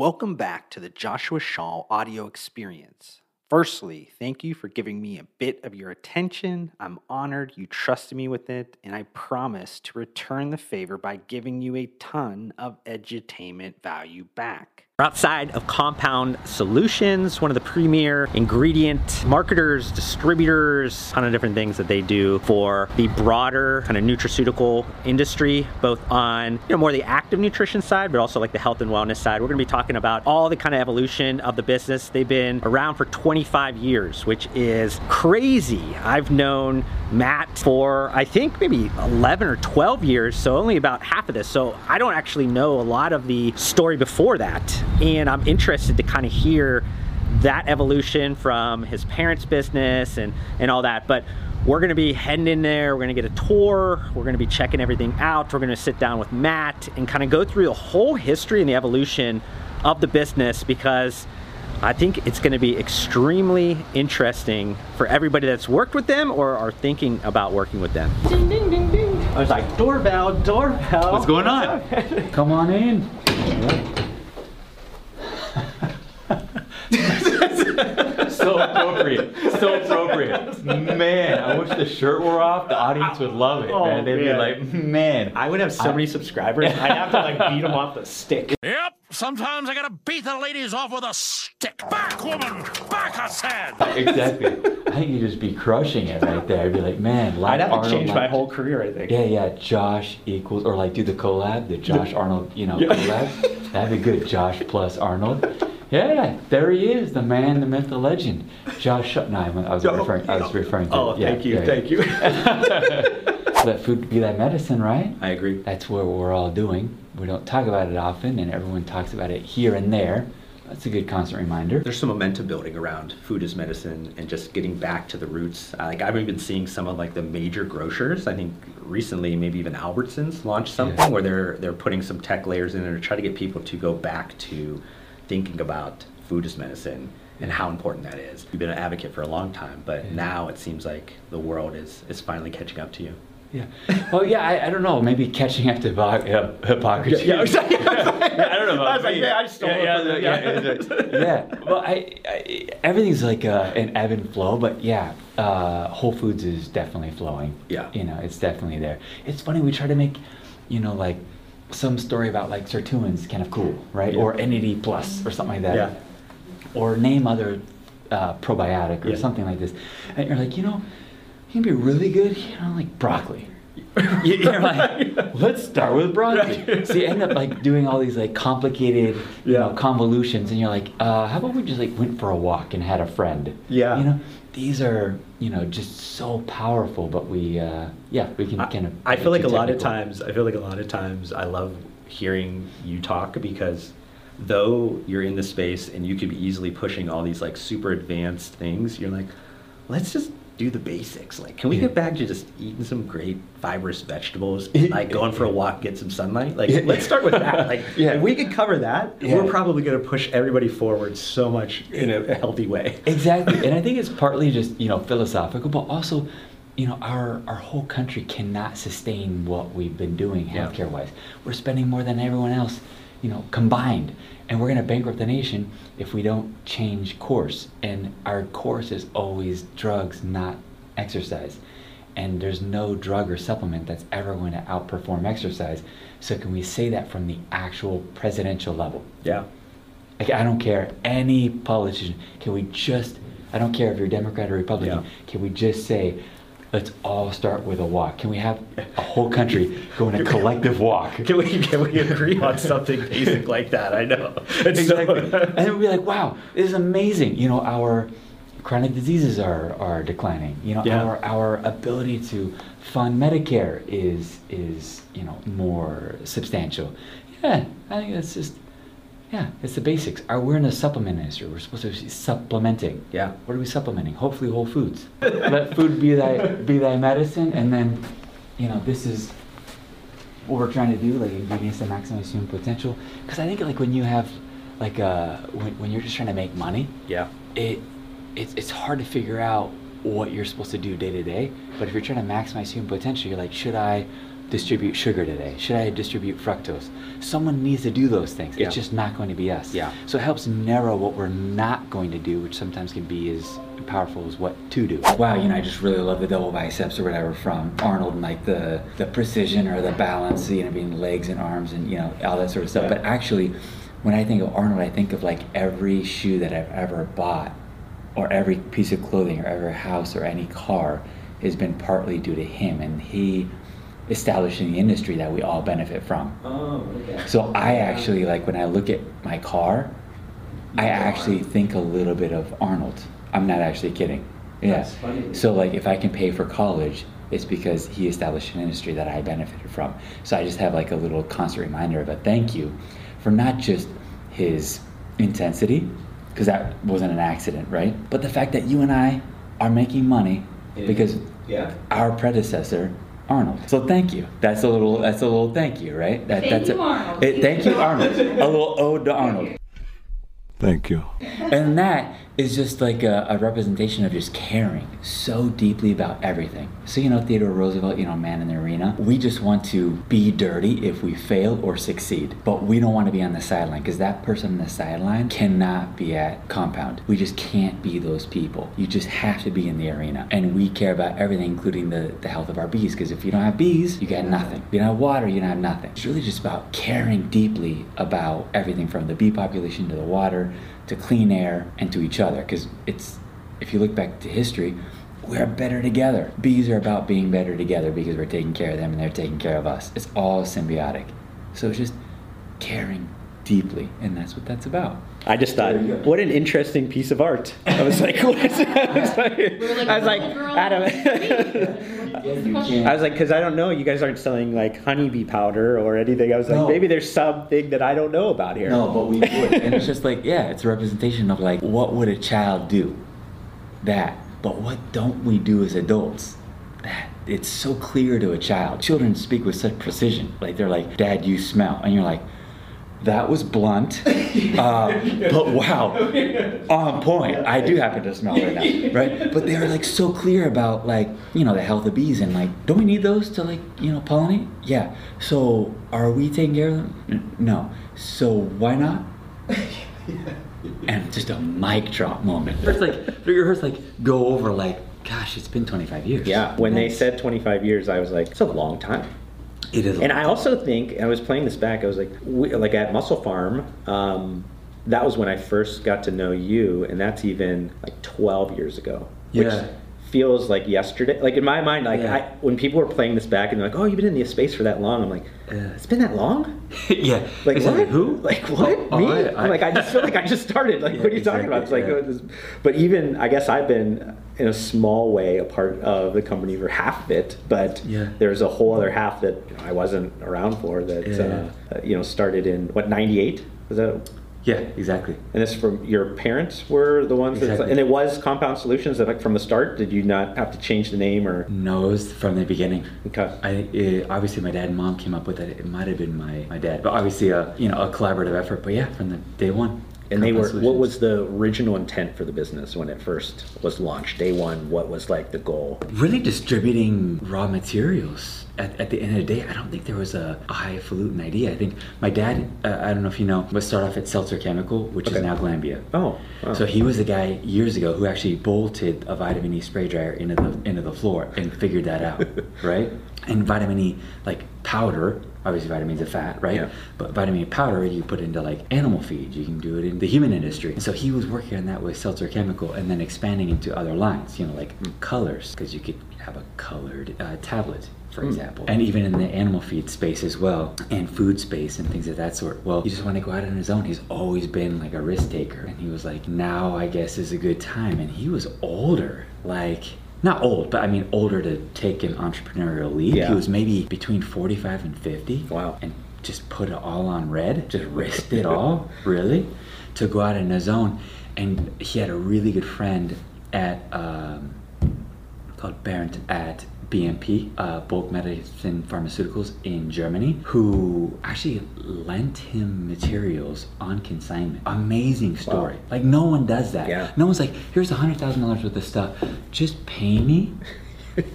Welcome back to the Joshua Schall audio experience. Firstly, thank you for giving me a bit of your attention. I'm honored you trusted me with it, and I promise to return the favor by giving you a ton of edutainment value back. We're outside of Compound Solutions, one of the premier ingredient marketers, distributors, ton of different things that they do for the broader kind of nutraceutical industry, both on you know more the active nutrition side, but also like the health and wellness side. We're to be talking about all the kind of evolution of the business. They've been around for 25 years, which is crazy. I've known Matt for I think maybe 11 or 12 years, so only about half of this. So I don't actually know a lot of the story before that and I'm interested to kind of hear that evolution from his parents' business and, and all that. But we're gonna be heading in there, we're gonna get a tour, we're gonna be checking everything out, we're gonna sit down with Matt and kind of go through the whole history and the evolution of the business because I think it's gonna be extremely interesting for everybody that's worked with them or are thinking about working with them. Ding, ding, ding, ding. I was like, doorbell, doorbell. What's going on? Come on in. So appropriate. So appropriate. Man, I wish the shirt were off. The audience would love it, Oh, man. They'd be like, man. I would have so many subscribers, I'd have to like beat them off the stick. Yep, sometimes I gotta beat the ladies off with a stick. Back, woman! Back, I said! Exactly. I think you'd just be crushing it right there. I'd be like, man, like I'd like have to Arnold, change my whole career, I think. Yeah, yeah, Josh equals, or like do the collab, the Josh Arnold, you know, collab. That'd be good. Josh plus Arnold. Yeah, there he is, the man, the myth, the legend. Josh, no, I was referring, I was referring to. Oh, yeah, thank you, thank you. Let food be that medicine, right? I agree. That's what we're all doing. We don't talk about it often, and everyone talks about it here and there. That's a good constant reminder. There's some momentum building around food as medicine and just getting back to the roots. Uh, Like I've even been seeing some of like the major grocers. I think recently, maybe even Albertsons launched something Yeah. where they're they're putting some tech layers in there to try to get people to go back to thinking about food as medicine and how important that is. You've been an advocate for a long time, but Yeah. now it seems like the world is is finally catching up to you. Yeah. Well, yeah, I, I don't know. Maybe catching up to uh, hypocrisy. Yeah, yeah, exactly. I don't know. I was like, yeah, I just stole it yeah, them, yeah, yeah. yeah, yeah. Well, I, I, everything's like uh, an ebb and flow, but yeah, uh, Whole Foods is definitely flowing. Yeah. You know, it's definitely there. It's funny. We try to make, you know, like some story about like sirtuin's kind of cool, right? Yeah. Or NAD plus or something like that. Yeah. Or name other uh, probiotic or Yeah. something like this, and you're like, you know, you can be really good, you know, like broccoli. You- You're like, let's start with broccoli. So you end up like doing all these like complicated, you know, Yeah. convolutions, and you're like, uh, how about we just like went for a walk and had a friend? Yeah. You know, these are you know just so powerful, but we, uh, yeah, we can kind of. I feel like a too lot of times, I feel like a lot of times I love hearing you talk because though you're in the space and you could be easily pushing all these like super advanced things, you're like, let's just do the basics. Like, can we Yeah. get back to just eating some great fibrous vegetables, like going for a walk, get some sunlight? Like, let's start with that. Like, Yeah. if we could cover that, Yeah. we're probably going to push everybody forward so much in a healthy way. Exactly, and I think it's partly just you know philosophical, but also, you know, our our whole country cannot sustain what we've been doing healthcare wise. We're spending more than everyone else, you know, combined, and we're going to bankrupt the nation if we don't change course. And our course is always drugs, not exercise. And there's no drug or supplement that's ever going to outperform exercise. So can we say that from the actual presidential level? Yeah. Like, I don't care any politician. Can we just? I don't care if you're Democrat or Republican. Yeah. Can we just say, let's all start with a walk? Can we have a whole country go on a collective walk? Can we, can we agree on something basic like that? I know. It's so- Exactly. and then we'd be like, wow, this is amazing. You know, our chronic diseases are, are declining. You know, Yeah. our our ability to fund Medicare is is you know more substantial. Yeah, I think that's just Yeah, it's the basics. Are we're in the supplement industry? We're supposed to be supplementing. Yeah. What are we supplementing? Hopefully, whole foods. Let food be thy be thy medicine, and then, you know, this is what we're trying to do, like ingredients to maximize human potential. Because I think like when you have, like, uh, when, when you're just trying to make money, Yeah. it it's, it's hard to figure out what you're supposed to do day to day. But if you're trying to maximize human potential, you're like, should I distribute sugar today? Should I distribute fructose? Someone needs to do those things. Yeah. It's just not going to be us. Yeah. So it helps narrow what we're not going to do, which sometimes can be as powerful as what to do. Wow, you know, I just really love the double biceps or whatever from Arnold and like the the precision or the balance, you know, being legs and arms and you know all that sort of stuff. Yeah. But actually, when I think of Arnold, I think of like every shoe that I've ever bought, or every piece of clothing, or every house, or any car, has been partly due to him, and he establishing the industry that we all benefit from. Oh, okay. So I actually like when I look at my car, I actually think a little bit of Arnold. I'm not actually kidding. Yeah. So like if I can pay for college, it's because he established an industry that I benefited from. So I just have like a little constant reminder of a thank you for not just his intensity, because that wasn't an accident, right? But the fact that you and I are making money because Yeah. our predecessor Arnold. So thank you. That's a little. That's a little thank you, right? That, Thank that's you, a, Arnold. it- thank you, Arnold. A little ode to Arnold. Thank you. And that is just like a, a representation of just caring so deeply about everything. So, you know, Theodore Roosevelt, you know, man in the arena, we just want to be dirty if we fail or succeed. But we don't want to be on the sideline because that person on the sideline cannot be at compound. We just can't be those people. You just have to be in the arena. And we care about everything, including the, the health of our bees. Because if you don't have bees, you got nothing. If you don't have water, you don't have nothing. It's really just about caring deeply about everything from the bee population to the water to clean air and to each other because it's if you look back to history we're better together. Bees are about being better together because we're taking care of them and they're taking care of us. It's all symbiotic. So it's just caring deeply and that's what that's about I just thought, There you go. what an interesting piece of art. I was like, what? I was like, I was like. Adam. What's the question? I was like, because I don't know, you guys aren't selling like honeybee powder or anything. I was like, No. maybe there's something that I don't know about here. No, but we would. and it's just like, yeah, it's a representation of like, what would a child do? That. But what don't we do as adults? That. It's so clear to a child. Children speak with such precision. Like, they're like, Dad, you smell. And you're like, that was blunt, uh, but wow, on point. I do happen to smell right now, right? But they're like so clear about like you know the health of bees and like, don't we need those to like you know pollinate? Yeah. So are we taking care of them? No. So why not? and just a mic drop moment. First, like for your first, like go over like, gosh, it's been 25 years. Yeah, when they said 25 years, I was like, it's a long time. It is, And I also think I was playing this back. I was like, we, like at Muscle Farm. Um, that was when I first got to know you, and that's even like 12 years ago. Yeah. Which feels like yesterday. Like in my mind, like Yeah. I, when people were playing this back and they're like, "Oh, you've been in the space for that long," I'm like, Yeah. "It's been that long." yeah. Like Exactly. what? Who? Like what? Oh, Me? I- I- I'm like I just feel like I just started. Like Yeah, what are you talking about? It's like, exactly, oh, this- but even I guess I've been in a small way a part of the company for half of it. But Yeah. there's a whole other half that you know, I wasn't around for. That Yeah. uh, you know started in what '98 was that? Yeah, exactly. And this from your parents were the ones that, and it was Compound Solutions that like from the start. Did you not have to change the name or? No, it was from the beginning. Okay. I it, obviously my dad and mom came up with it. It might have been my, my dad, but obviously a you know a collaborative effort. But yeah, from the day one. And they were. What was the original intent for the business when it first was launched? Day one. What was like the goal? really distributing raw materials. At, at the end of the day, I don't think there was a, a highfalutin idea. I think my dad, uh, I don't know if you know, but start off at Seltzer Chemical, which Okay. is now Glanbia. Oh, wow. So he was the guy years ago who actually bolted a vitamin E spray dryer into the into the floor and figured that out, right? And vitamin E like powder, obviously vitamins E is a fat, right? Yeah. But vitamin powder you put into like animal feed. You can do it in the human industry. And so he was working on that with Seltzer Chemical and then expanding into other lines, you know, like colors, because you could have a colored uh, tablet. For example, and even in the animal feed space as well, and food space and things of that sort. Well, he just want to go out on his own. He's always been like a risk taker, and he was like, "Now I guess is a good time." And he was older, like not old, but I mean older to take an entrepreneurial leap. Yeah. He was maybe between forty-five and fifty. Wow. And just put it all on red, just risked it all, really, to go out in his own. And he had a really good friend at um, called Bernd at BMP, uh, Bulk Medicine Pharmaceuticals in Germany, who actually lent him materials on consignment. Amazing story. Wow. Like no one does that. Yeah. No one's like, here's a hundred thousand dollars worth of stuff. Just pay me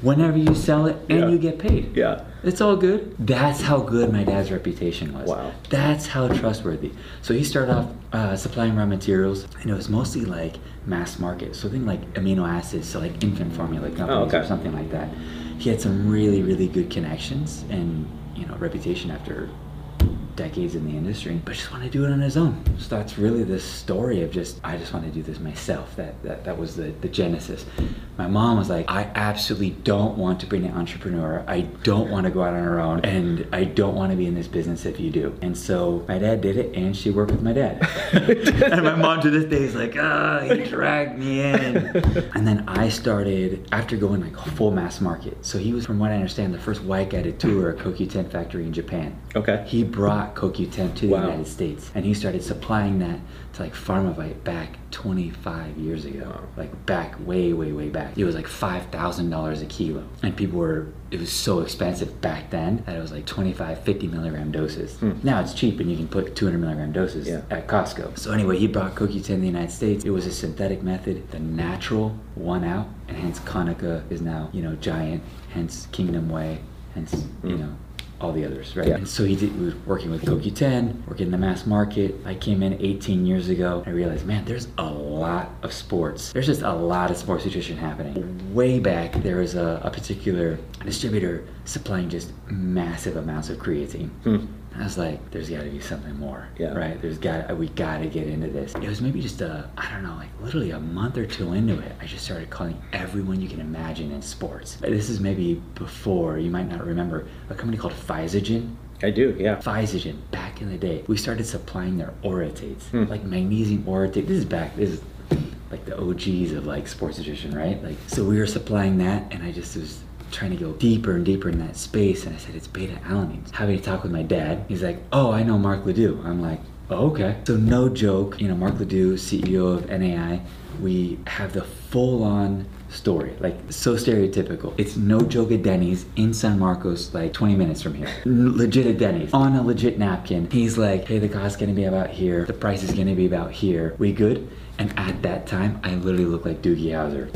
whenever you sell it and Yeah. you get paid. Yeah. It's all good. That's how good my dad's reputation was. Wow. That's how trustworthy. So he started off uh, supplying raw materials, and it was mostly like mass market. So think like amino acids, so like infant formula companies Oh, okay. or something like that. He had some really, really good connections and you know reputation after decades in the industry, but just want to do it on his own. So that's really the story of just I just want to do this myself. That that, that was the, the genesis. My mom was like, I absolutely don't want to be an entrepreneur. I don't want to go out on her own, and I don't want to be in this business if you do. And so my dad did it, and she worked with my dad. and my mom to this day is like, ah, he dragged me in. and then I started after going like full mass market. So he was, from what I understand, the first white guy to tour a CoQ10 factory in Japan. Okay. He brought CoQ10 to the Wow. United States, and he started supplying that to like Pharmavite back 25 years ago. Wow. Like back way, way, way back. It was like five thousand dollars a kilo, and people were. It was so expensive back then that it was like 25, 50 milligram doses. Now it's cheap, and you can put 200 milligram doses Hmm. Yeah. at Costco. So anyway, he brought CoQ10 to the United States. It was a synthetic method. The natural one out, and hence Kaneka is now you know giant. Hence Kingdom Way. Hence you know all the others, right? Hmm. Yeah. And so he, did, he was working with CoQ10, working in the mass market. I came in 18 years ago. I realized, man, there's a lot of sports. There's just a lot of sports nutrition happening. Way back, there was a, a particular distributor supplying just massive amounts of creatine. I was like, there's got to be something more. Yeah. Right. There's got we got to get into this. It was maybe just a I don't know, like literally a month or two into it, I just started calling everyone you can imagine in sports. This is maybe before you might not remember a company called Physogen. I do, yeah. Physogen, back in the day, we started supplying their orotates, hmm. like magnesium orotate. This is back. This is like the OGs of like sports nutrition, right? Like, so we were supplying that, and I just was trying to go deeper and deeper in that space. And I said it's beta alanines. Having a talk with my dad, he's like, "Oh, I know Mark Ledoux." I'm like, oh, "Okay." So no joke, you know, Mark Ledoux, CEO of NAI, we have the full-on story, like so stereotypical. It's no joke at Denny's in San Marcos, like 20 minutes from here. Legit at Denny's on a legit napkin. He's like, "Hey, the cost's gonna be about here. The price is gonna be about here. We good?" And at that time, I literally looked like Doogie Howser.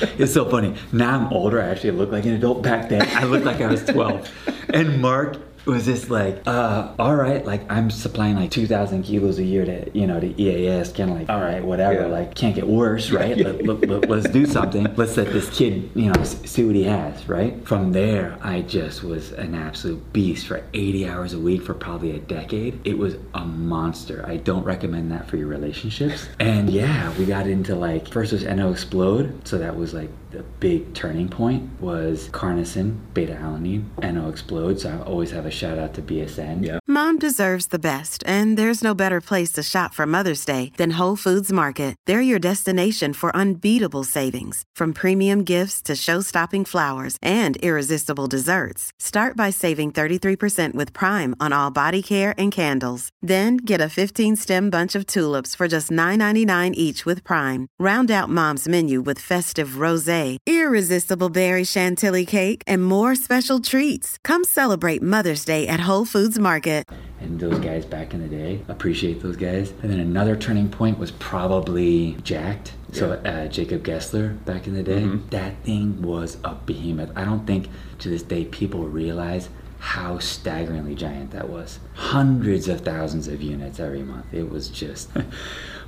it's so funny. Now I'm older. I actually look like an adult. Back then, I looked like I was 12. And Mark was just like, uh, all right, like I'm supplying like 2,000 kilos a year to, you know, to EAS. Kind of like, all right, whatever. Yeah. Like, can't get worse, right? let, let, let, let's do something. Let's let this kid, you know, see what he has, right? From there, I just was an absolute beast for 80 hours a week for probably a decade. It was a monster. I don't recommend that for your relationships. And yeah, we got into like, first was N.O.-Xplode. So that was like the big turning point was carnosine, beta alanine, and N.O.-Xplode. So I always have a shout out to BSN. Yeah. Mom deserves the best, and there's no better place to shop for Mother's Day than Whole Foods Market. They're your destination for unbeatable savings, from premium gifts to show-stopping flowers and irresistible desserts. Start by saving 33% with Prime on all body care and candles. Then get a 15-stem bunch of tulips for just $9.99 each with Prime. Round out Mom's menu with festive rosé, irresistible berry chantilly cake, and more special treats. Come celebrate Mother's Day at Whole Foods Market. and those guys back in the day. Appreciate those guys. And then another turning point was probably Jack3d. So uh, Jacob Geissler back in the day. That thing was a behemoth. I don't think to this day people realize how staggeringly giant that was. Hundreds of thousands of units every month. It was just.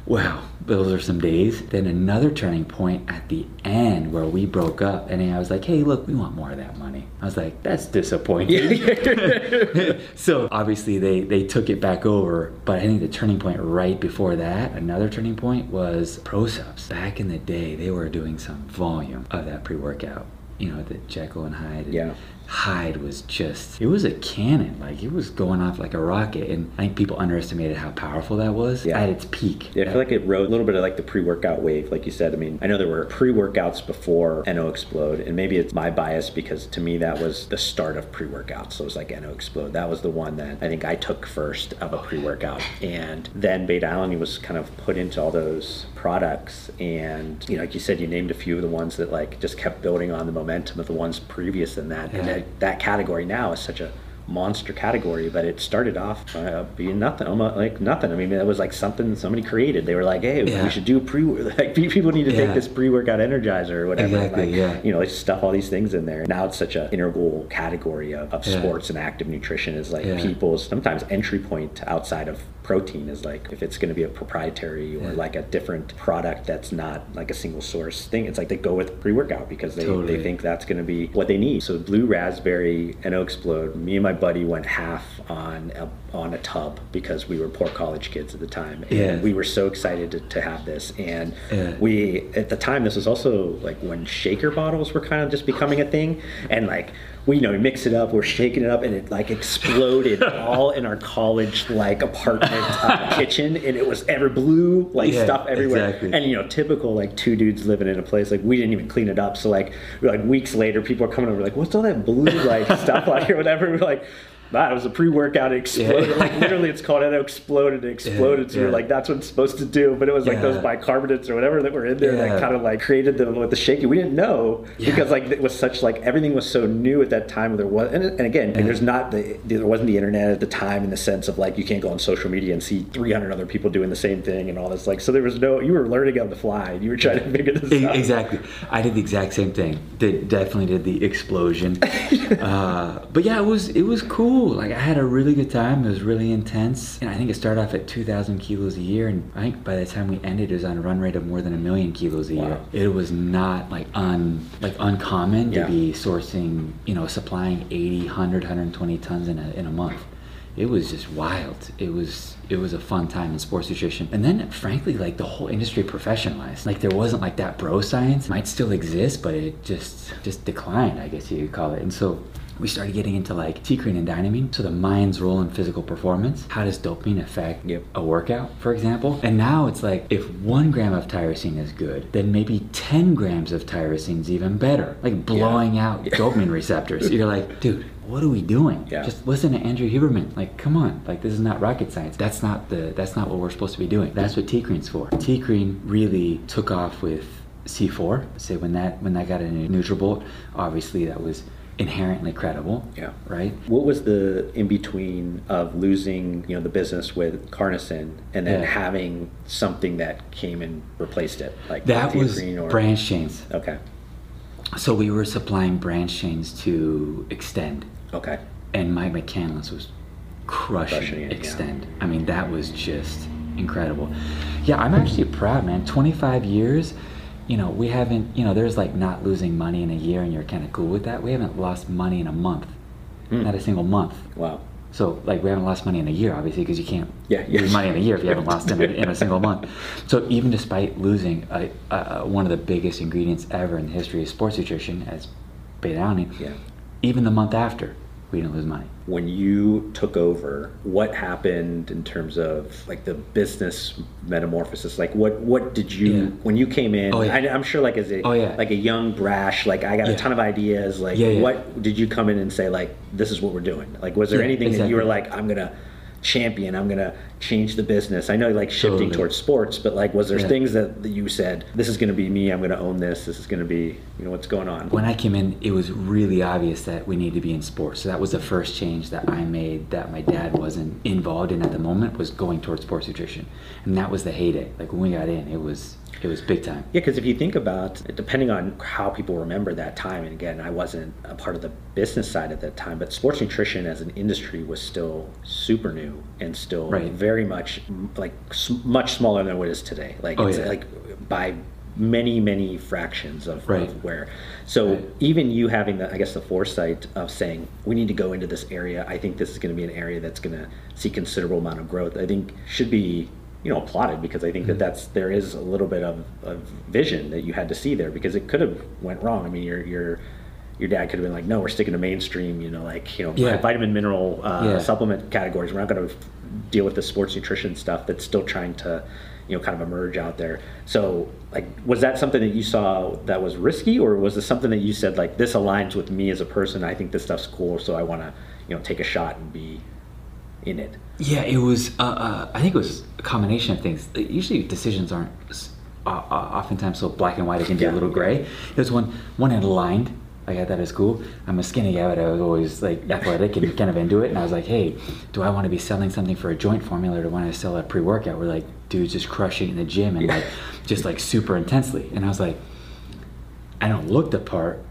Wow, those are some days. Then another turning point at the end where we broke up, and I was like, "Hey, look, we want more of that money." I was like, "That's disappointing." so obviously they they took it back over, but I think the turning point right before that, another turning point was ProSupps. Back in the day, they were doing some volume of that pre-workout. You know, the Jekyll and Hyde. and Yeah. Hide was just it was a cannon like it was going off like a rocket and i think people underestimated how powerful that was Yeah. at its peak Yeah, I feel like it rode a little bit of like the pre-workout wave, like you said. I mean, I know there were pre-workouts before N.O.-Xplode, and maybe it's my bias because to me that was the start of pre-workouts. So it was like N.O.-Xplode. That was the one that I think I took first of a pre-workout, and then Beta Alanine was kind of put into all those products. And you know, like you said, you named a few of the ones that like just kept building on the momentum of the ones previous than that. And Yeah. That, that category now is such a monster category, but it started off uh, being nothing, almost like nothing. I mean, it was like something somebody created. They were like, "Hey, Yeah. we should do pre like people need to Yeah. take this pre-workout energizer or whatever." Exactly, like, yeah. You know, like stuff all these things in there. Now it's such an integral category of, of Yeah. sports and active nutrition is like people's sometimes entry point outside of protein is like if it's going to be a proprietary or Yeah. like a different product that's not like a single source thing. It's like they go with pre-workout because they, Totally. they think that's going to be what they need. So blue raspberry and oak explode. Me and my buddy went half on a, on a tub because we were poor college kids at the time, and Yeah. we were so excited to, to have this. And Yeah. we at the time this was also like when shaker bottles were kind of just becoming a thing, and like we you know we mix it up, we're shaking it up, and it like exploded all in our college like apartment uh, kitchen, and it was ever blue like Yeah, stuff everywhere, exactly. and you know typical like two dudes living in a place like we didn't even clean it up, so like like weeks later people are coming over like what's all that blue like stuff like or whatever, we're like. It was a pre-workout. It exploded. Yeah. Like literally, it's called it exploded. It exploded. so yeah. you're like, that's what it's supposed to do. But it was like those bicarbonates or whatever that were in there that kind of like created them with the shaky. We didn't know because like it was such like everything was so new at that time. There was and, and again, there's not the there wasn't the internet at the time in the sense of like you can't go on social media and see 300 other people doing the same thing and all this. Like so, there was no. You were learning on the fly. You were trying to figure this out. Exactly. I did the exact same thing. Did definitely did the explosion. uh, but yeah, it was it was cool. Like I had a really good time. It was really intense, and I think it started off at 2,000 kilos a year, and I think by the time we ended, it was on a run rate of more than a million kilos a year. It was not like un like uncommon Yeah. to be sourcing, you know, supplying 80, 100, 120 tons in a in a month. It was just wild. It was it was a fun time in sports nutrition. And then frankly, like the whole industry professionalized. Like there wasn't like that bro science. It might still exist, but it just just declined, I guess you could call it. And so we started getting into like TeaCrine and Dynamine. So the mind's role in physical performance. How does dopamine affect Yep. a workout, for example? And now it's like if one gram of tyrosine is good, then maybe 10 grams of tyrosine is even better. Like blowing out dopamine receptors. You're like, dude, what are we doing? Yeah. Just listen to Andrew Huberman. Like, come on. Like, this is not rocket science. That's not the. That's not what we're supposed to be doing. That's what TeaCrine's for. TeaCrine really took off with C4. Say when that when that got a Nutrabolt, obviously that was inherently credible. Yeah. Right. What was the in between of losing, you know, the business with CarnoSyn and then Yeah. having something that came and replaced it, like That was or branch chains. Okay, So we were supplying branch chains to Xtend, okay, and Mike McCandless was crushing, Crushing it, yeah. Xtend. I mean, that was just incredible. Yeah, I'm actually proud, man. 25 years, you know, we haven't, you know, there's like not losing money in a year, and you're kind of cool with that. We haven't lost money in a month, Hmm. not a single month. wow, So, like, we haven't lost money in a year, obviously, because you can't Yeah, yeah. lose money in a year if you haven't lost in a, in a single month. So, even despite losing a, a, a- one of the biggest ingredients ever in the history of sports nutrition, as beta alanine, Yeah. even the month after, we didn't lose money. when you took over, what happened in terms of like the business metamorphosis? Like, what what did you Yeah. when you came in? Oh, yeah. I, I'm sure, like as a Oh, yeah. like a young brash, like I got a ton of ideas. Like, Yeah, yeah. what did you come in and say? Like, this is what we're doing. Like, was there Yeah, anything that you were like, I'm gonna champion i'm gonna change the business i know like shifting Totally. towards sports but like was there Yeah. things that, that you said this is gonna be me i'm gonna own this this is gonna be you know what's going on When I came in, it was really obvious that we need to be in sports. So that was the first change that I made that my dad wasn't involved in at the moment was going towards sports nutrition. And that was the heyday. Like when we got in, it was it was big time. Yeah, because if you think about, depending on how people remember that time, and again, I wasn't a part of the business side at that time, but sports nutrition as an industry was still super new and still Right. very much like much smaller than what it is today. Like Oh, it's yeah. like by many many fractions of, Right. of where. So Right. even you having the, I guess, the foresight of saying we need to go into this area. I think this is going to be an area that's going to see considerable amount of growth. I think should be you know applauded because I think that that's there is a little bit of, of vision that you had to see there because it could have went wrong. I mean, you're you're your dad could have been like, no, we're sticking to mainstream, you know, like you know, Yeah. vitamin mineral uh, Yeah. supplement categories. We're not going to deal with the sports nutrition stuff that's still trying to, you know, kind of emerge out there. So, like, was that something that you saw that was risky, or was this something that you said like this aligns with me as a person? I think this stuff's cool, so I want to, you know, take a shot and be in it. Yeah, it was. Uh, uh, I think it was combination of things. Usually, decisions aren't uh, uh, oftentimes so black and white. It can be Yeah. a little gray. Was one one had aligned. I got that at school. I'm a skinny guy, but I was always like athletic and kind of into it. And I was like, hey, do I want to be selling something for a joint formula, or do I want to sell a pre-workout? We're like dudes just crushing in the gym and like just like super intensely. And I was like, I don't look the part,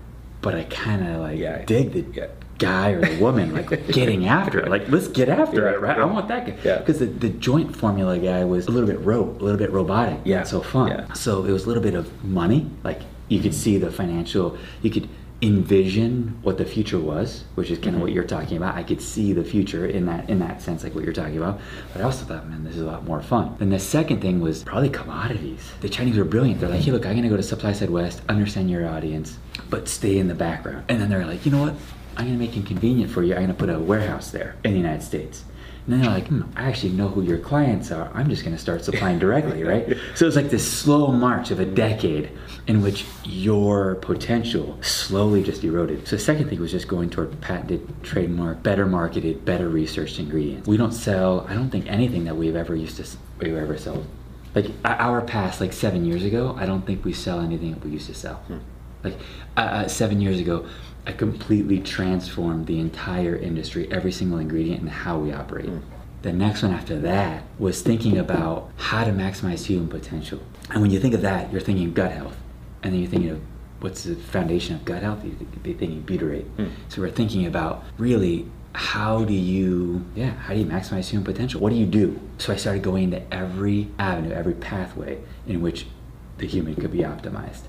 but I kind of like Yeah. dig the Yeah. Guy or the woman like getting after it. Like let's get after Yeah, it, right? yeah. I want that guy. Yeah. Because the, the joint formula guy was a little bit ro, a little bit robotic, Yeah. not so fun. Yeah. So it was a little bit of money. Like you could see the financial, you could envision what the future was, which is kind of what Mm-hmm. you're talking about. I could see the future in that in that sense, like what you're talking about. But I also thought, man, this is a lot more fun. Then the second thing was probably commodities. The Chinese were brilliant. They're like, hey, look, I'm gonna go to SupplySide West, understand your audience, but stay in the background. And then they're like, you know what? I'm gonna make it convenient for you. I'm gonna put a warehouse there in the United States. And then they're like, hmm, I actually know who your clients are. I'm just going to start supplying directly, right? So it's like this slow march of a decade in which your potential slowly just eroded. So the second thing was just going toward patented, trademark, better marketed, better researched ingredients. We don't sell, I don't think anything that we've ever used to, we've ever sold. Like our past, like seven years ago, I don't think we sell anything that we used to sell. Like uh, uh, seven years ago, I completely transformed the entire industry, every single ingredient, and how we operate. The next one after that was thinking about how to maximize human potential. And when you think of that, you're thinking gut health, and then you're thinking of what's the foundation of gut health? You're thinking butyrate. So we're thinking about really how do you yeah how do you maximize human potential what do you do so i started going into every avenue every pathway in which the human could be optimized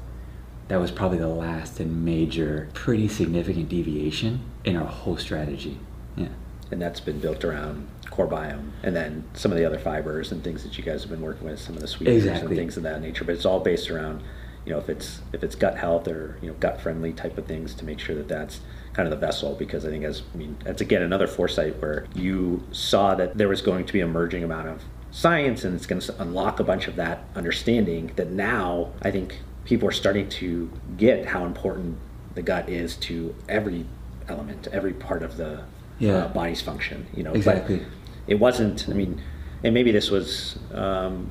that was probably the last and major, pretty significant deviation in our whole strategy. Yeah. and that's been built around CoreBiome and then some of the other fibers and things that you guys have been working with some of the sweeteners Exactly. and things of that nature but it's all based around you know if it's if it's gut health or you know gut friendly type of things to make sure that that's kind of the vessel because i think as i mean that's again another foresight where you saw that there was going to be an emerging amount of science and it's going to unlock a bunch of that understanding that now i think people are starting to get how important the gut is to every element every part of the Yeah. uh, body's function you know but Exactly. it wasn't i mean and maybe this was um,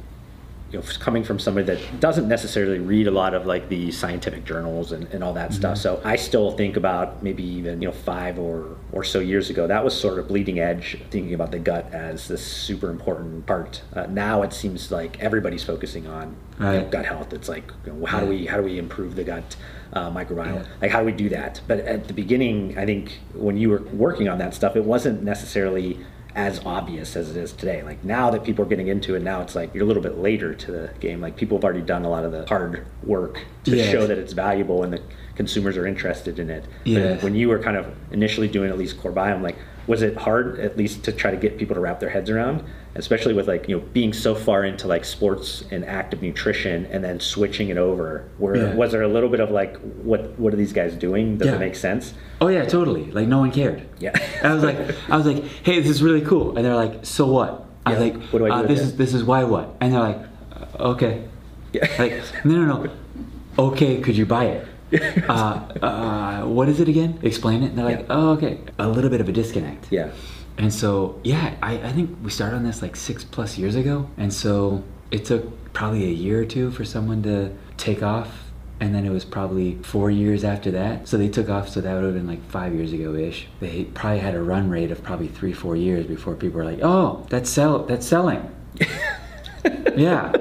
you know coming from somebody that doesn't necessarily read a lot of like the scientific journals and, and all that stuff. So i still think about maybe even you know five or or so years ago that was sort of bleeding edge thinking about the gut as this super important part. Uh, now it seems like everybody's focusing on you know, gut health. It's like you know, how do we how do we improve the gut uh, microbiome? Yeah. like how do we do that? But at the beginning i think when you were working on that stuff it wasn't necessarily as obvious as it is today. Like now that people are getting into it now it's like you're a little bit later to the game. Like people have already done a lot of the hard work to Yes. show that it's valuable and the consumers are interested in it. But when you were kind of initially doing at least CoreBiome like was it hard at least to try to get people to wrap their heads around especially with like you know being so far into like sports and active nutrition and then switching it over where Yeah. was there a little bit of like what what are these guys doing does Yeah. it make sense Oh yeah, totally. Like no one cared. Yeah. I was like, I was like, hey, this is really cool, and they're like, so what? I was like, what do I do uh, this is this is why what? And they're like, uh, okay. Yeah. Like, no, no, no. Okay, could you buy it? uh, uh, what is it again? Explain it. And they're like, oh, okay. A little bit of a disconnect. yeah And so, yeah, I, I think we started on this like six plus years ago. And so it took probably a year or two for someone to take off. And then it was probably four years after that. So they took off, so that would have been like five years ago ish. They probably had a run rate of probably three, four years before people were like, oh, that's sell that's selling. yeah.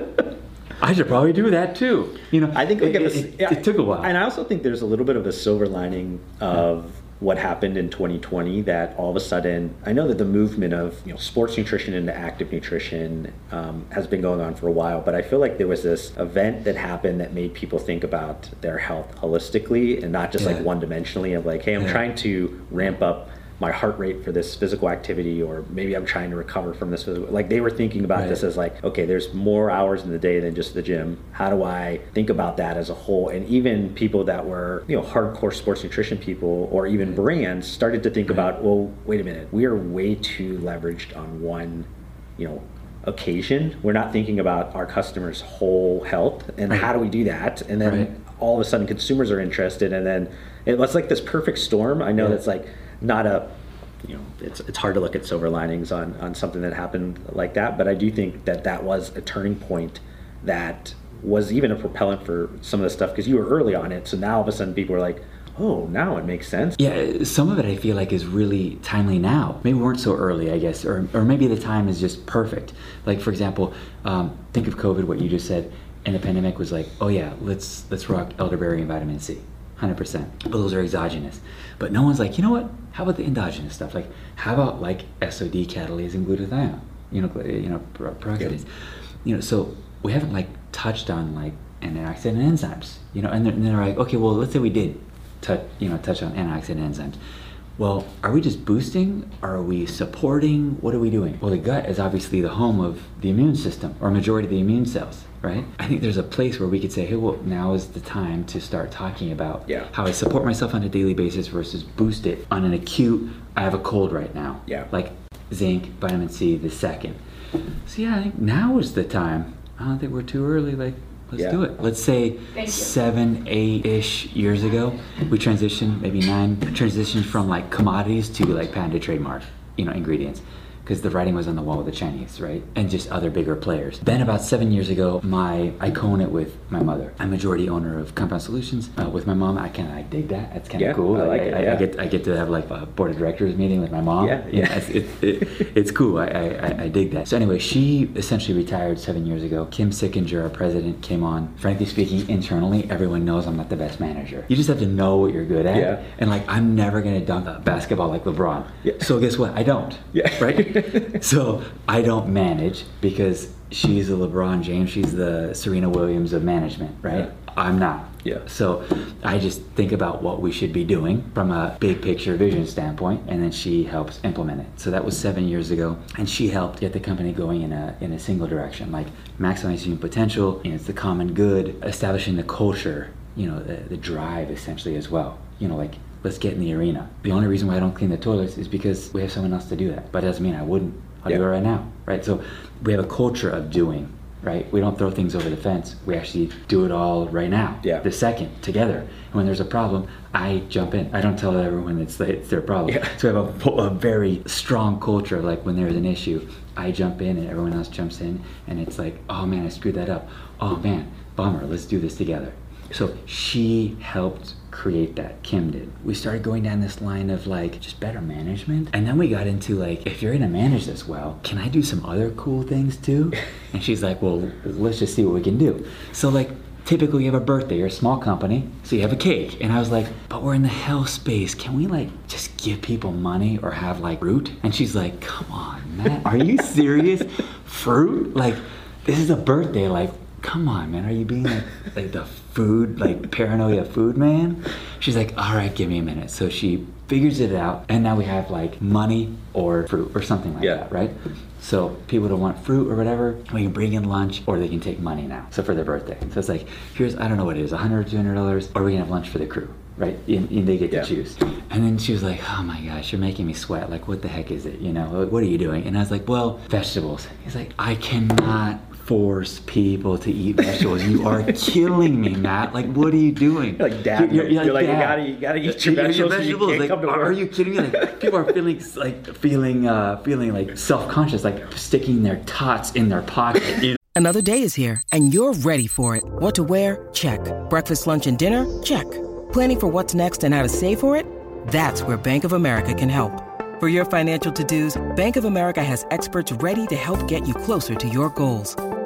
I should probably do that too. You know, I think it, it, it- it took a while. and I also think there's a little bit of a silver lining of what happened in 2020 that all of a sudden I know that the movement of you know sports nutrition into active nutrition um, has been going on for a while, but I feel like there was this event that happened that made people think about their health holistically and not just Yeah. like one dimensionally of like, hey, I'm Yeah. trying to ramp up my heart rate for this physical activity or maybe i'm trying to recover from this physical like they were thinking about Right. this as like okay there's more hours in the day than just the gym. How do i think about that as a whole? And even people that were you know hardcore sports nutrition people or even brands started to think about well wait a minute we are way too leveraged on one you know occasion. We're not thinking about our customers whole health and how do we do that? And then Right. all of a sudden consumers are interested and then it was like this perfect storm. I know Yeah. that's like not a you know it's it's hard to look at silver linings on on something that happened like that but i do think that that was a turning point that was even a propellant for some of the stuff because you were early on it so now all of a sudden people are like oh now it makes sense Yeah, some of it I feel like is really timely now. Maybe we weren't so early, I guess, or, or maybe the time is just perfect. Like for example, um, think of COVID, what you just said, and the pandemic was like, oh yeah, let's let's rock elderberry and vitamin C, hundred percent. But those are exogenous. But no one's like, you know what? How about the endogenous stuff? Like, how about like SOD catalase and glutathione? You know, you know, per- peroxidase. You know, so we haven't like touched on like antioxidant enzymes. You know, and they're, and they're like, okay, well, let's say we did touch, you know, touch on antioxidant enzymes. Well, are we just boosting? Are we supporting? What are we doing? Well, the gut is obviously the home of the immune system, or majority of the immune cells, right? I think there's a place where we could say, hey, well, now is the time to start talking about Yeah. how I support myself on a daily basis versus boost it on an acute, I have a cold right now. Yeah. Like zinc, vitamin C, the second. So yeah, I think now is the time. I don't think we're too early. Like, let's Yeah. do it. Let's say seven, eight-ish years ago, we transitioned, maybe nine, transitioned from like commodities to like patented trademark, you know, ingredients. Because the writing was on the wall with the Chinese, right? And just other bigger players. Then about seven years ago, my I co-own it with my mother. I'm majority owner of Compound Solutions. Uh, with my mom, I kind of I dig that. That's kind of Yeah, cool. I like it, I, yeah. get I get to have like a board of directors meeting with my mom. Yeah, yeah. it's, it, it, it's cool. I, I, I- I dig that. So anyway, she essentially retired seven years ago. Kim Sickinger, our president, came on. Frankly speaking, internally, everyone knows I'm not the best manager. You just have to know what you're good at. Yeah. And like, I'm never gonna dunk a basketball like LeBron. Yeah. So guess what? I don't. Yeah. Right. so I don't manage because she's a LeBron James. She's the Serena Williams of management. Right. Yeah. I'm not. Yeah. So I just think about what we should be doing from a big picture vision standpoint, and then she helps implement it. So that was seven years ago, and she helped get the company going in a in a single direction, like maximizing potential. You know, it's the common good, establishing the culture. You know, the, the drive essentially as well. You know, like let's get in the arena. The only reason why I don't clean the toilets is because we have someone else to do that. But it doesn't mean I wouldn't. I'll do it right now, right? So we have a culture of doing. Right, we don't throw things over the fence. We actually do it all right now Yeah. the second together. And when there's a problem, I jump in. I don't tell everyone it's, it's their problem. Yeah. So we have a, a very strong culture. of Like when there's an issue, I jump in and everyone else jumps in, and it's like, oh man, I screwed that up. Oh man, bummer. Let's do this together. So she helped create that. Kim did. We started going down this line of like just better management, and then we got into like, if you're gonna manage this well, can I do some other cool things too? And she's like, well, let's just see what we can do. So like typically you have a birthday you're a small company so you have a cake. And i was like but we're in the health space. Can we like just give people money or have like fruit? And she's like come on man. Are you serious? Fruit? Like this is a birthday. Like come on man. Are you being like, like the food like paranoia food man she's like all right give me a minute so she figures it out and now we have like money or fruit or something like Yeah. that right so people don't want fruit or whatever, we can bring in lunch or they can take money now. So for their birthday. So it's like, here's, I don't know what it is, $100, $200, or we can have lunch for the crew, right? And, and they get Yeah. to choose. And then she was like, oh my gosh, you're making me sweat. Like, what the heck is it? You know, what are you doing? And I was like, well, vegetables. He's like, I cannot force people to eat vegetables. You are killing me, Matt. Like, what are you doing? You're like, "Dad, you're like, you gotta- you gotta eat your vegetables, you can't Like, come to are you kidding me? Like, people are feeling like feeling uh, feeling like self-conscious, like sticking their tots in their pocket. You know? Another day is here, and you're ready for it. What to wear? Check. Breakfast, lunch, and dinner? Check. Planning for what's next and how to save for it? That's where Bank of America can help. For your financial to-dos, Bank of America has experts ready to help get you closer to your goals.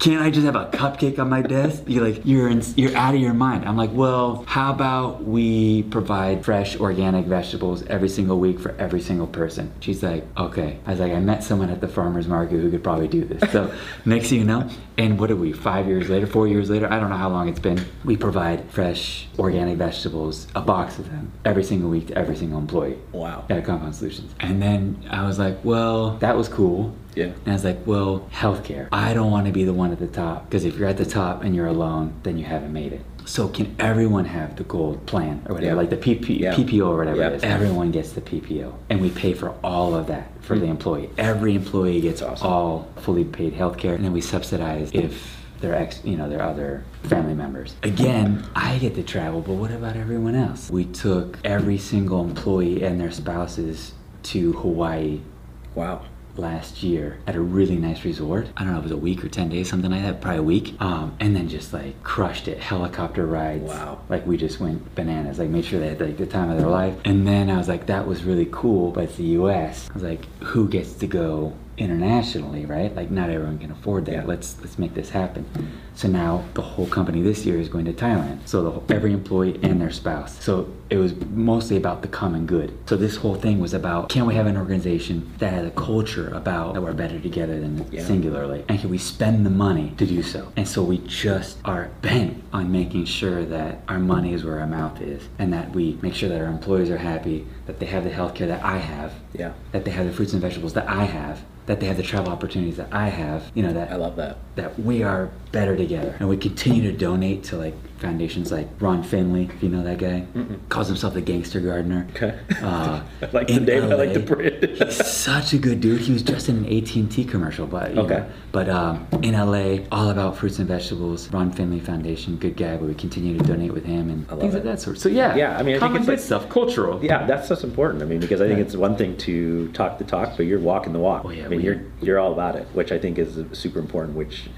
can't I just have a cupcake on my desk? You're like, you're in, you're out of your mind. I'm like, well, how about we provide fresh organic vegetables every single week for every single person? She's like, okay. I was like, I met someone at the farmer's market who could probably do this. So next thing you know, and what are we, five years later, four years later, I don't know how long it's been, we provide fresh organic vegetables, a box of them, every single week to every single employee. Wow. At Compound Solutions. And then I was like, well, that was cool. Yeah. And I was like, well, healthcare. I don't want to be the one at the top because if you're at the top and you're alone, then you haven't made it. So can everyone have the gold plan or whatever, Yeah. like the PP, Yeah. PPO or whatever Yeah. it is? Everyone gets the PPO, and we pay for all of that for the hmm. employee. Every employee gets Awesome. all fully paid healthcare, and then we subsidize if their ex, you know, their other family members. Again, I get to travel, but what about everyone else? We took every single employee and their spouses to Hawaii Wow. Last year at a really nice resort. I don't know, if it was a week or 10 days, something like that, probably a week. Um, and then just like crushed it, helicopter rides. Wow. Like we just went bananas, like made sure they had like the time of their life. And then I was like, that was really cool, but it's the US. I was like, who gets to go internationally, right? Like not everyone can afford that. Yeah. Let's let's make this happen. So now the whole company this year is going to Thailand. So the, whole- every employee and their spouse. So it was mostly about the common good. So this whole thing was about can we have an organization that has a culture about that we're better together than Yeah. singularly, and can we spend the money to do so? And so we just are bent on making sure that our money is where our mouth is, and that we make sure that our employees are happy, that they have the health care that I have, Yeah. that they have the fruits and vegetables that I have, that they have the travel opportunities that I have. You know that I love that. that we are better together. And we continue to donate to like foundations like Ron Finley, if you know that guy, calls himself the gangster gardener. Okay. Uh, I like the name, I like the LA. brand. He's such a good dude. He was just in an AT&T commercial, but Okay. know, but um, in LA, all about fruits and vegetables. Ron Finley Foundation, good guy, but we continue to donate with him and things it. like that sort. So yeah, Yeah, I mean, I think it's like- stuff, cultural. Yeah, that's just important. I mean, because I think Yeah. it's one thing to talk the talk, but you're walking the walk. Oh, yeah, I mean, we- you're you're all about it, which I think is super important. Which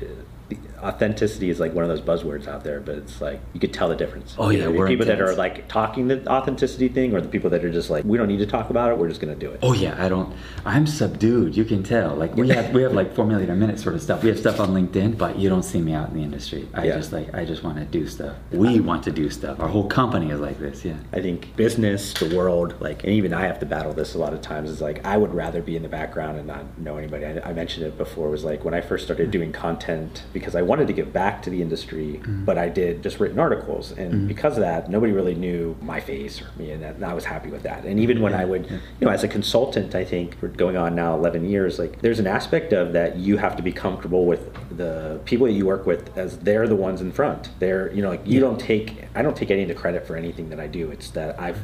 authenticity is like one of those buzzwords out there, but it's like you could tell the difference. Oh, You yeah, know, we're people that are like talking the authenticity thing, or the people that are just like, we don't need to talk about it. We're just gonna do it. Oh yeah, I don't. I'm subdued. You can tell. Like we have, we have like four million a minute sort of stuff. We have stuff on LinkedIn, but you don't see me out in the industry. I Yeah. just like, I just want to do stuff. We want to do stuff. Our whole company is like this. Yeah. I think business, the world, like, and even I have to battle this a lot of times. Is like I would rather be in the background and not know anybody. I, I mentioned it before. Was like when I first started mm. doing content because I wanted to give back to the industry, mm-hmm. but I did just written articles, and mm-hmm. because of that, nobody really knew my face or me, and, that, and I was happy with that. And even when I would, you know, as a consultant, I think we're going on now 11 years. Like, there's an aspect of that you have to be comfortable with the people that you work with as they're the ones in front. They're, you know, like you don't take, I don't take any of the credit for anything that I do. It's that I've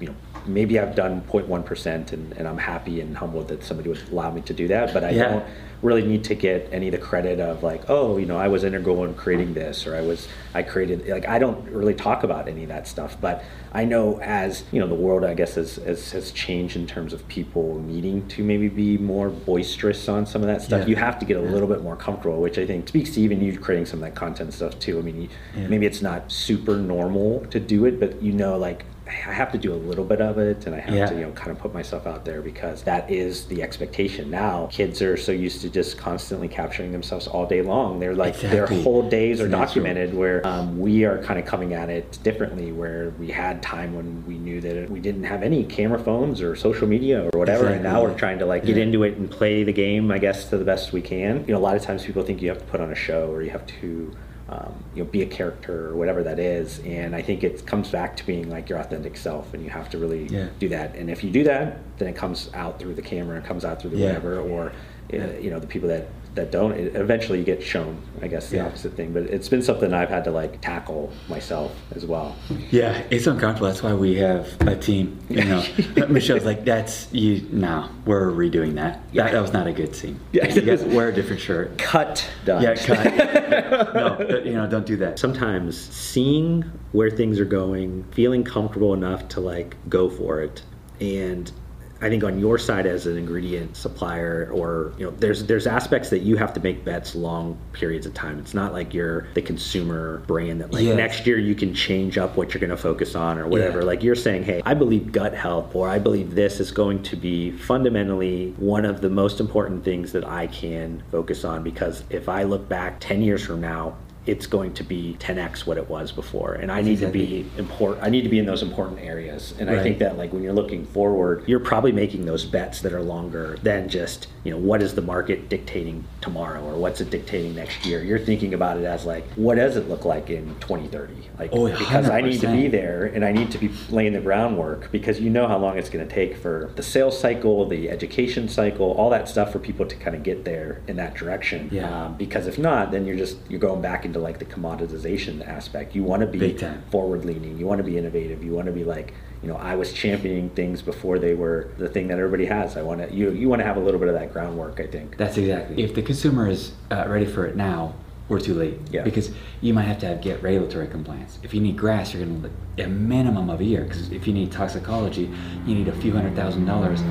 you know, maybe I've done 0.1% and, and I'm happy and humbled that somebody would allow me to do that, but I Yeah. don't really need to get any of the credit of like, oh, you know, I was integral in creating this or I was, I created, like, I don't really talk about any of that stuff, but I know as, you know, the world, I guess, has, has, has changed in terms of people needing to maybe be more boisterous on some of that stuff. Yeah. You have to get a little bit more comfortable, which I think speaks to even you creating some of that content stuff too. I mean, you, Yeah. maybe it's not super normal to do it, but you know, like, I have to do a little bit of it and I have Yeah. to, you know, kind of put myself out there because that is the expectation. Now, kids are so used to just constantly capturing themselves all day long. They're like, Exactly. their whole days are natural. documented where um, we are kind of coming at it differently, where we had time when we knew that we didn't have any camera phones or social media or whatever. And now we're trying to like get Yeah. into it and play the game, I guess, to the best we can. You know, a lot of times people think you have to put on a show or you have to um, you know, be a character or whatever that is. And I think it comes back to being like your authentic self, and you have to really Yeah. do that. And if you do that, then it comes out through the camera, it comes out through the Yeah. whatever, or uh, you know, the people that that don't. It, eventually, you get shown. I guess the Yeah. opposite thing. But it's been something I've had to like tackle myself as well. Yeah, it's uncomfortable. That's why we have a team. You know, Michelle's like, "That's you." No, we're redoing that. That, that was not a good scene. Yeah. you guys wear a different shirt. Cut. Done. Yeah, cut. no, you know, don't do that. sometimes seeing where things are going, feeling comfortable enough to like go for it, and I think on your side as an ingredient supplier, or you know, there's there's aspects that you have to make bets long periods of time. It's not like you're the consumer brand that like Yes. next year you can change up what you're going to focus on or whatever. Yeah. Like you're saying, hey, I believe gut health, or I believe this is going to be fundamentally one of the most important things that I can focus on because if I look back 10 years from now. It's going to be 10x what it was before, and I need to be important. I need to be in those important areas, and I think that like when you're looking forward, you're probably making those bets that are longer than just you know what is the market dictating tomorrow or what's it dictating next year. You're thinking about it as like what does it look like in 2030? Like Oh, because I need to be there and I need to be laying the groundwork because you know how long it's going to take for the sales cycle, the education cycle, all that stuff for people to kind of get there in that direction. Yeah. Um, because if not, then you're just you're going back into like the commoditization aspect. You want to be forward leaning. You want to be innovative. You want to be like, you know, I was championing things before they were the thing that everybody has. I want to you you want to have a little bit of that groundwork. I think. That's exactly. If the consumer is uh, ready for it now, we're too late. Yeah. Because you might have to have, get regulatory compliance. If you need GRAS, you're going to a minimum of a year. Because if you need toxicology, you need a few hundred thousand dollars,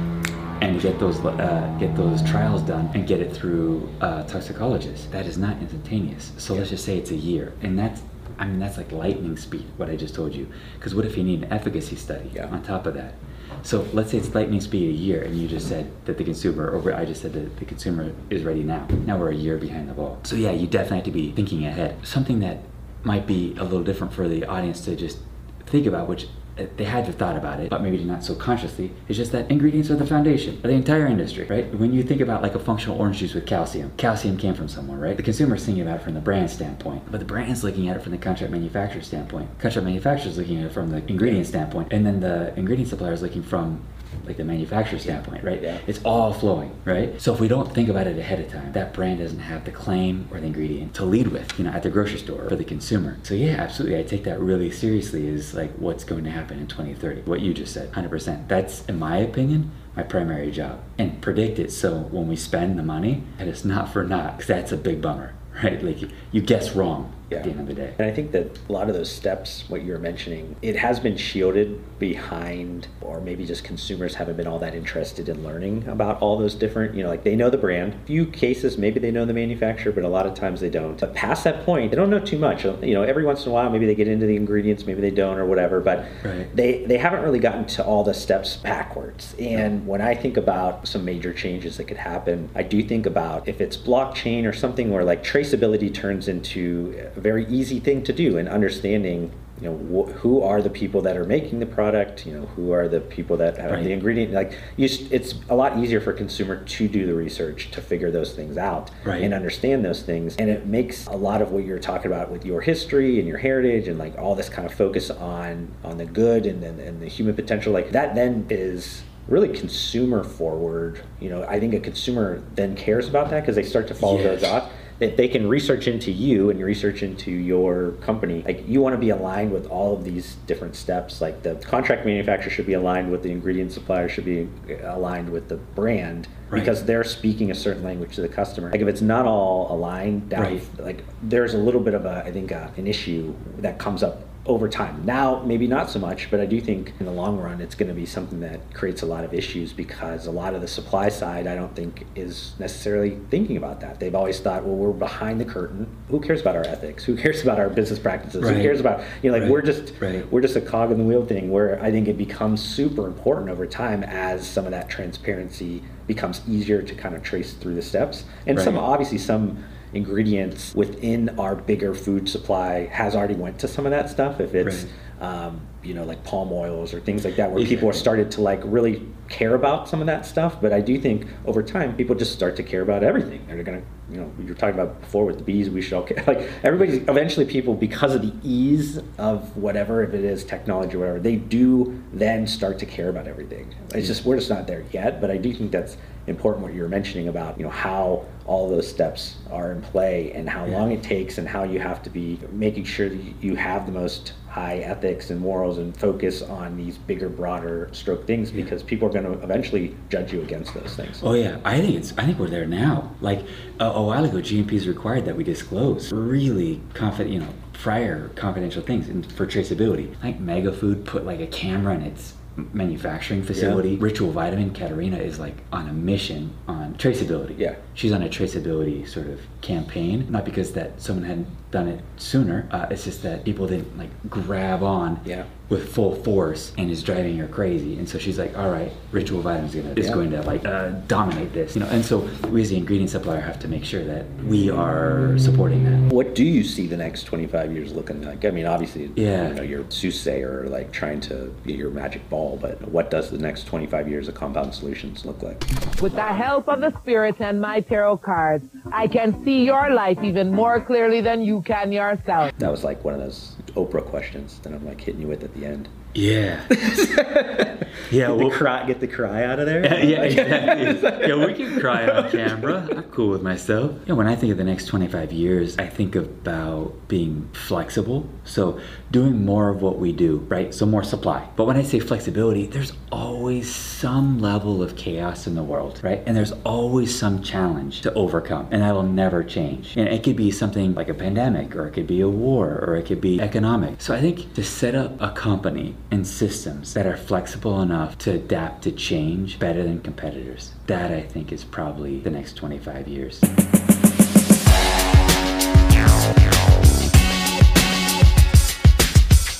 and get those uh, get those trials done and get it through uh, toxicologists. That is not instantaneous. So let's just say it's a year, and that's. I mean, that's like lightning speed, what I just told you. Because what if you need an efficacy study Yeah. on top of that? So let's say it's lightning speed a year, and you just said that the consumer, or I just said that the consumer is ready now. Now we're a year behind the ball. So yeah, you definitely have to be thinking ahead. Something that might be a little different for the audience to just think about, which they had to thought about it, but maybe not so consciously, It's just that ingredients are the foundation of the entire industry, right? When you think about like a functional orange juice with calcium, calcium came from somewhere, right? The consumer's thinking about it from the brand standpoint, but the brand's looking at it from the contract manufacturer standpoint. Contract manufacturer's looking at it from the ingredient standpoint, and then the ingredient supplier is looking from like the manufacturer standpoint, right? Yeah. It's all flowing, right? So if we don't think about it ahead of time, that brand doesn't have the claim or the ingredient to lead with, you know, at the grocery store for the consumer. So yeah, absolutely. I take that really seriously is like what's going to happen in 2030. What you just said, 100%. That's, in my opinion, my primary job. And predict it so when we spend the money, and it's not for naught, because that's a big bummer, right? Like you, you guess wrong at the end of the day. And I think that a lot of those steps, what you're mentioning, it has been shielded behind, or maybe just consumers haven't been all that interested in learning about all those different, you know, like they know the brand. Few cases, maybe they know the manufacturer, but a lot of times they don't. But past that point, they don't know too much. You know, every once in a while, maybe they get into the ingredients, maybe they don't, or whatever. But Right. they they haven't really gotten to all the steps backwards. And when I think about some major changes that could happen, I do think about if it's blockchain or something where like traceability turns into very easy thing to do and understanding you know wh- who are the people that are making the product you know who are the people that have Right. the ingredient like you, s- it's a lot easier for a consumer to do the research to figure those things out Right. and understand those things and it makes a lot of what you're talking about with your history and your heritage and like all this kind of focus on on the good and and, and the human potential like that then is really consumer forward you know i think a consumer then cares about that because they start to follow Yes. those dots that they can research into you and research into your company like you want to be aligned with all of these different steps like the contract manufacturer should be aligned with the ingredient supplier should be aligned with the brand Right. because they're speaking a certain language to the customer like if it's not all aligned down Right. like there's a little bit of a i think uh an issue that comes up over time now maybe not so much but i do think in the long run it's going to be something that creates a lot of issues because a lot of the supply side i don't think is necessarily thinking about that they've always thought well we're behind the curtain who cares about our ethics who cares about our business practices Right. who cares about you know like Right. we're just Right. we're just a cog in the wheel thing where I think it becomes super important over time as some of that transparency becomes easier to kind of trace through the steps. And some obviously some ingredients within our bigger food supply has already went to some of that stuff. If it's um, you know like palm oils or things like that, where people are Exactly. started to like really care about some of that stuff. But I do think over time people just start to care about everything. They're gonna you know you were talking about before with the bees. We should all care. like everybody. Eventually, people because of the ease of whatever if it is technology or whatever, they do then start to care about everything. It's just we're just not there yet. But I do think that's important what you were mentioning about you know how all those steps are in play and how long it takes and how you have to be making sure that you have the most high ethics and morals and focus on these bigger broader stroke things because people are going to eventually judge you against those things Oh yeah, I think it's. I think we're there now. Like a, a while ago, GMP is required that we disclose really confident, you know, prior confidential things and for traceability. Like Mega Food put like a camera in its manufacturing facility. Ritual Vitamin, Katerina is like on a mission on traceability. Yeah. She's on a traceability sort of campaign, not because that someone hadn't done it sooner. Uh, it's just that people didn't like grab on Yeah. with full force and is driving her crazy. And so she's like, all right, Ritual Vitamin is gonna is going to like uh, dominate this, you know. And so we as the ingredient supplier have to make sure that we are supporting that. What do you see the next 25 years looking like? I mean, obviously, Yeah. you know, you're soothsayer, like trying to get your magic ball, but what does the next 25 years of Compound Solutions look like? With the help of the spirits and my tarot cards, I can see your life even more clearly than you can yourself. That was like one of those Oprah questions that I'm like hitting you with at the end. Yeah. yeah. Get Well, the cry, get the cry out of there. yeah, exactly. yeah, we can cry on camera. I'm cool with myself. Yeah, when I think of the next 25 years, I think about being flexible. So doing more of what we do, right? So more supply. But when I say flexibility, there's always some level of chaos in the world, right? And there's always some challenge to overcome, and that will never change. And it could be something like a pandemic, or it could be a war, or it could be economic. So I think to set up a company and systems that are flexible enough to adapt to change better than competitors, that I think is probably the next 25 years.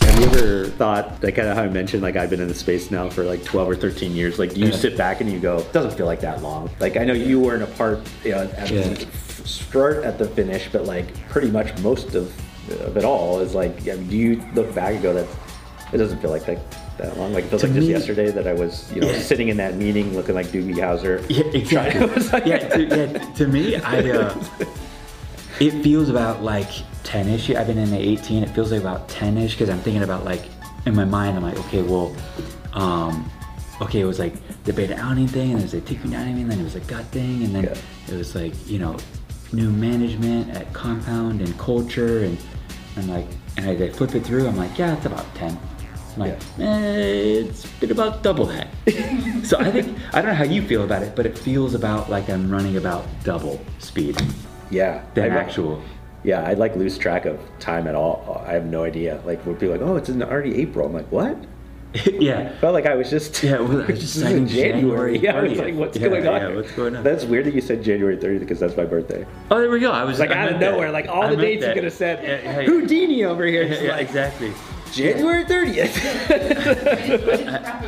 Have you ever thought, like kind of how I mentioned, like I've been in the space now for like 12 or 13 years. Like, do you Yeah. sit back and you go, it doesn't feel like that long? Like, I know you weren't a part, you know, at Yeah. the start at the finish, but like pretty much most of, of it all is like, I mean, do you look back and go, that it doesn't feel like that, that long? Like, it feels To like just me- yesterday that I was, you know, Yeah. sitting in that meeting looking like Doogie Howser. Yeah, exactly. Like- yeah, to, yeah, to me, I uh, it feels about like 10ish. I've been in the 18. It feels like about 10ish because I'm thinking about like in my mind. I'm like, okay, well, um, okay, it was like the beta-alanine thing, and there's a ticker outing, and then it was a gut thing, and then Yeah. it was like you know, new management at Compound and culture, and I'm like, and I, I flip it through. I'm like, yeah, it's about 10. I'm like, eh, it's been about double that. so I think I don't know how you feel about it, but it feels about like I'm running about double speed Yeah. than I- actual. Yeah, I'd like lose track of time at all. I have no idea. Like, people are like, oh, it's in already April. I'm like, what? yeah. Felt like I was just Yeah, well, I was just is in January Yeah, I was like, what's Yeah, going on? yeah, what's going on? That's weird that you said January 30th because that's my birthday. Oh, there we go. I was like I out of meant that. nowhere, like all I the dates you that. could have said. Yeah, hey. Houdini over here. Yeah, yeah, like exactly. January 30th.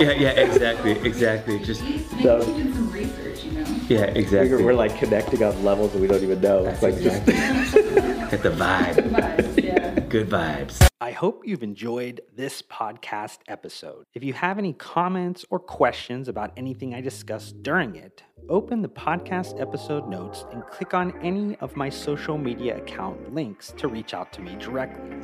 Yeah, yeah, exactly, exactly. Just So- did some research, you know. yeah, exactly. we're, we're like connecting on levels that we don't even know. That's It's like just exactly. Get the vibe. Vibes, yeah. Good vibes. I hope you've enjoyed this podcast episode. If you have any comments or questions about anything I discussed during it, open the podcast episode notes and click on any of my social media account links to reach out to me directly.